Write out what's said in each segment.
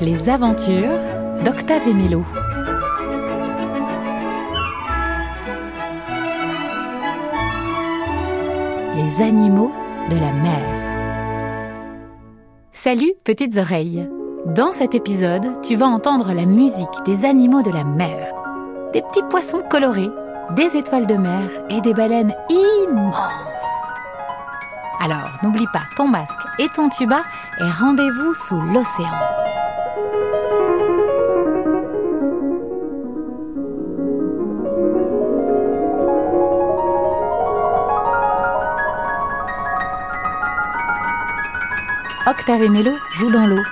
Les aventures d'Octave et Mélo. Les animaux de la mer. Salut petites oreilles. Dans cet épisode, tu vas entendre la musique des animaux de la mer. Des petits poissons colorés, des étoiles de mer et des baleines immenses. Alors, n'oublie pas ton masque et ton tuba et rendez-vous sous l'océan. Octave et Mélo jouent dans l'eau.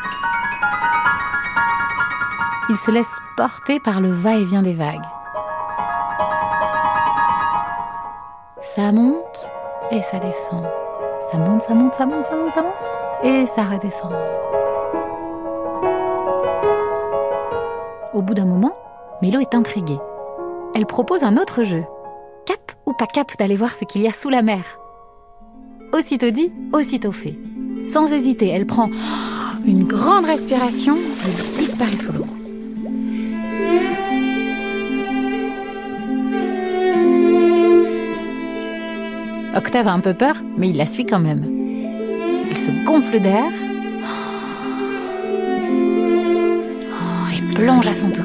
Ils se laissent porter par le va-et-vient des vagues. Ça monte et ça descend. Ça monte, ça monte, ça monte, ça monte, ça monte. Et ça redescend. Au bout d'un moment, Mélo est intriguée. Elle propose un autre jeu. Cap ou pas cap d'aller voir ce qu'il y a sous la mer? Aussitôt dit, aussitôt fait. Sans hésiter, elle prend une grande respiration et disparaît sous l'eau. Octave a un peu peur, mais il la suit quand même. Il se gonfle d'air oh, et plonge à son tour.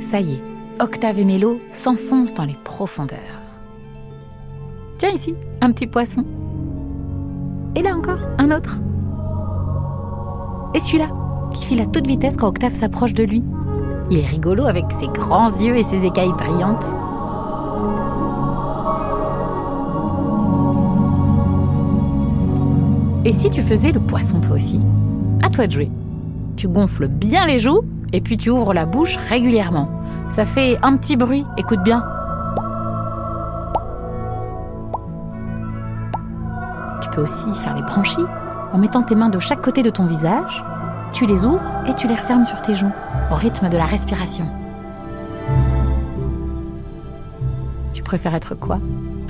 Ça y est, Octave et Mélo s'enfoncent dans les profondeurs. Tiens ici, un petit poisson. Et là encore, un autre. Et celui-là, qui file à toute vitesse quand Octave s'approche de lui. Il est rigolo avec ses grands yeux et ses écailles brillantes. Et si tu faisais le poisson toi aussi? À toi de jouer. Tu gonfles bien les joues et puis tu ouvres la bouche régulièrement. Ça fait un petit bruit, écoute bien. Tu peux aussi faire les branchies en mettant tes mains de chaque côté de ton visage. Tu les ouvres et tu les refermes sur tes joues au rythme de la respiration. Tu préfères être quoi?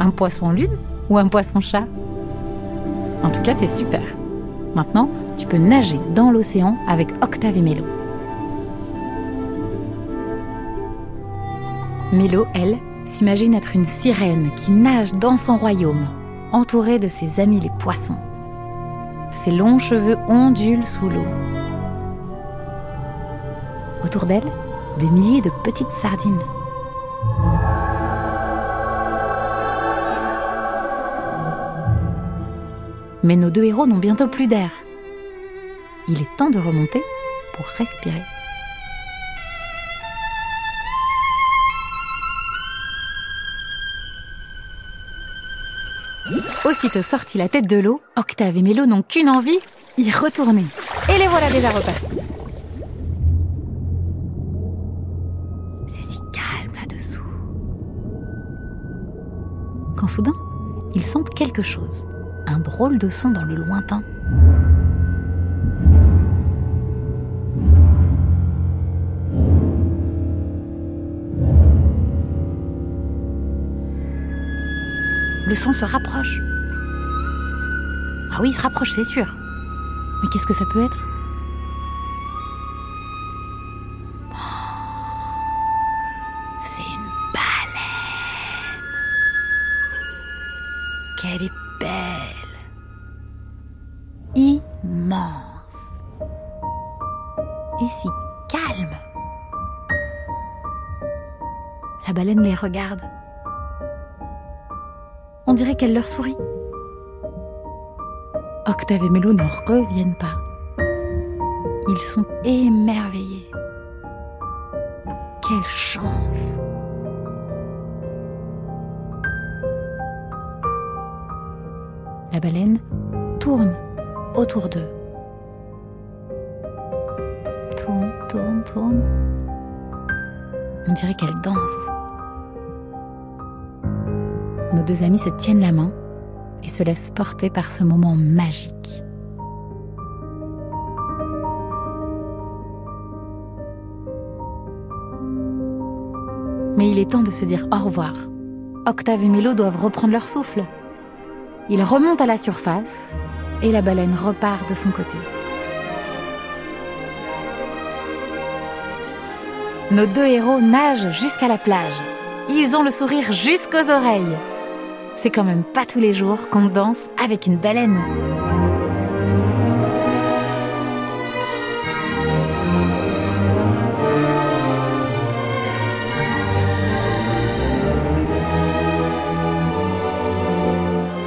Un poisson lune ou un poisson chat? En tout cas, c'est super. Maintenant, tu peux nager dans l'océan avec Octave et Mélo. Mélo, elle, s'imagine être une sirène qui nage dans son royaume, entourée de ses amis les poissons. Ses longs cheveux ondulent sous l'eau. Autour d'elle, des milliers de petites sardines. Mais nos deux héros n'ont bientôt plus d'air. Il est temps de remonter pour respirer. Aussitôt sorti la tête de l'eau, Octave et Mélo n'ont qu'une envie, y retourner. Et les voilà déjà repartis. C'est si calme là-dessous. Quand soudain, ils sentent quelque chose. Un drôle de son dans le lointain. Le son se rapproche. Ah oui, il se rapproche, c'est sûr. Mais qu'est-ce que ça peut être? C'est une baleine. Qu'elle est belle. Immense. Et si calme. La baleine les regarde. On dirait qu'elle leur sourit. Octave et Mélo n'en reviennent pas. Ils sont émerveillés. Quelle chance La baleine tourne autour d'eux. Tourne, tourne, tourne. On dirait qu'elle danse. Nos deux amis se tiennent la main et se laisse porter par ce moment magique. Mais il est temps de se dire au revoir. Octave et Mélo doivent reprendre leur souffle. Ils remontent à la surface et la baleine repart de son côté. Nos deux héros nagent jusqu'à la plage. Ils ont le sourire jusqu'aux oreilles. C'est quand même pas tous les jours qu'on danse avec une baleine.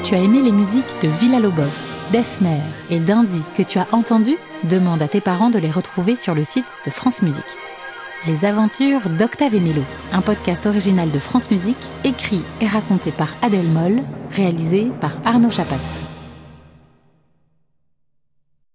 Tu as aimé les musiques de Villa Lobos, d'Esner et d'Indy que tu as entendues? Demande à tes parents de les retrouver sur le site de France Musique. Les aventures d'Octave et un podcast original de France Musique, écrit et raconté par Adèle Moll, réalisé par Arnaud Chapat.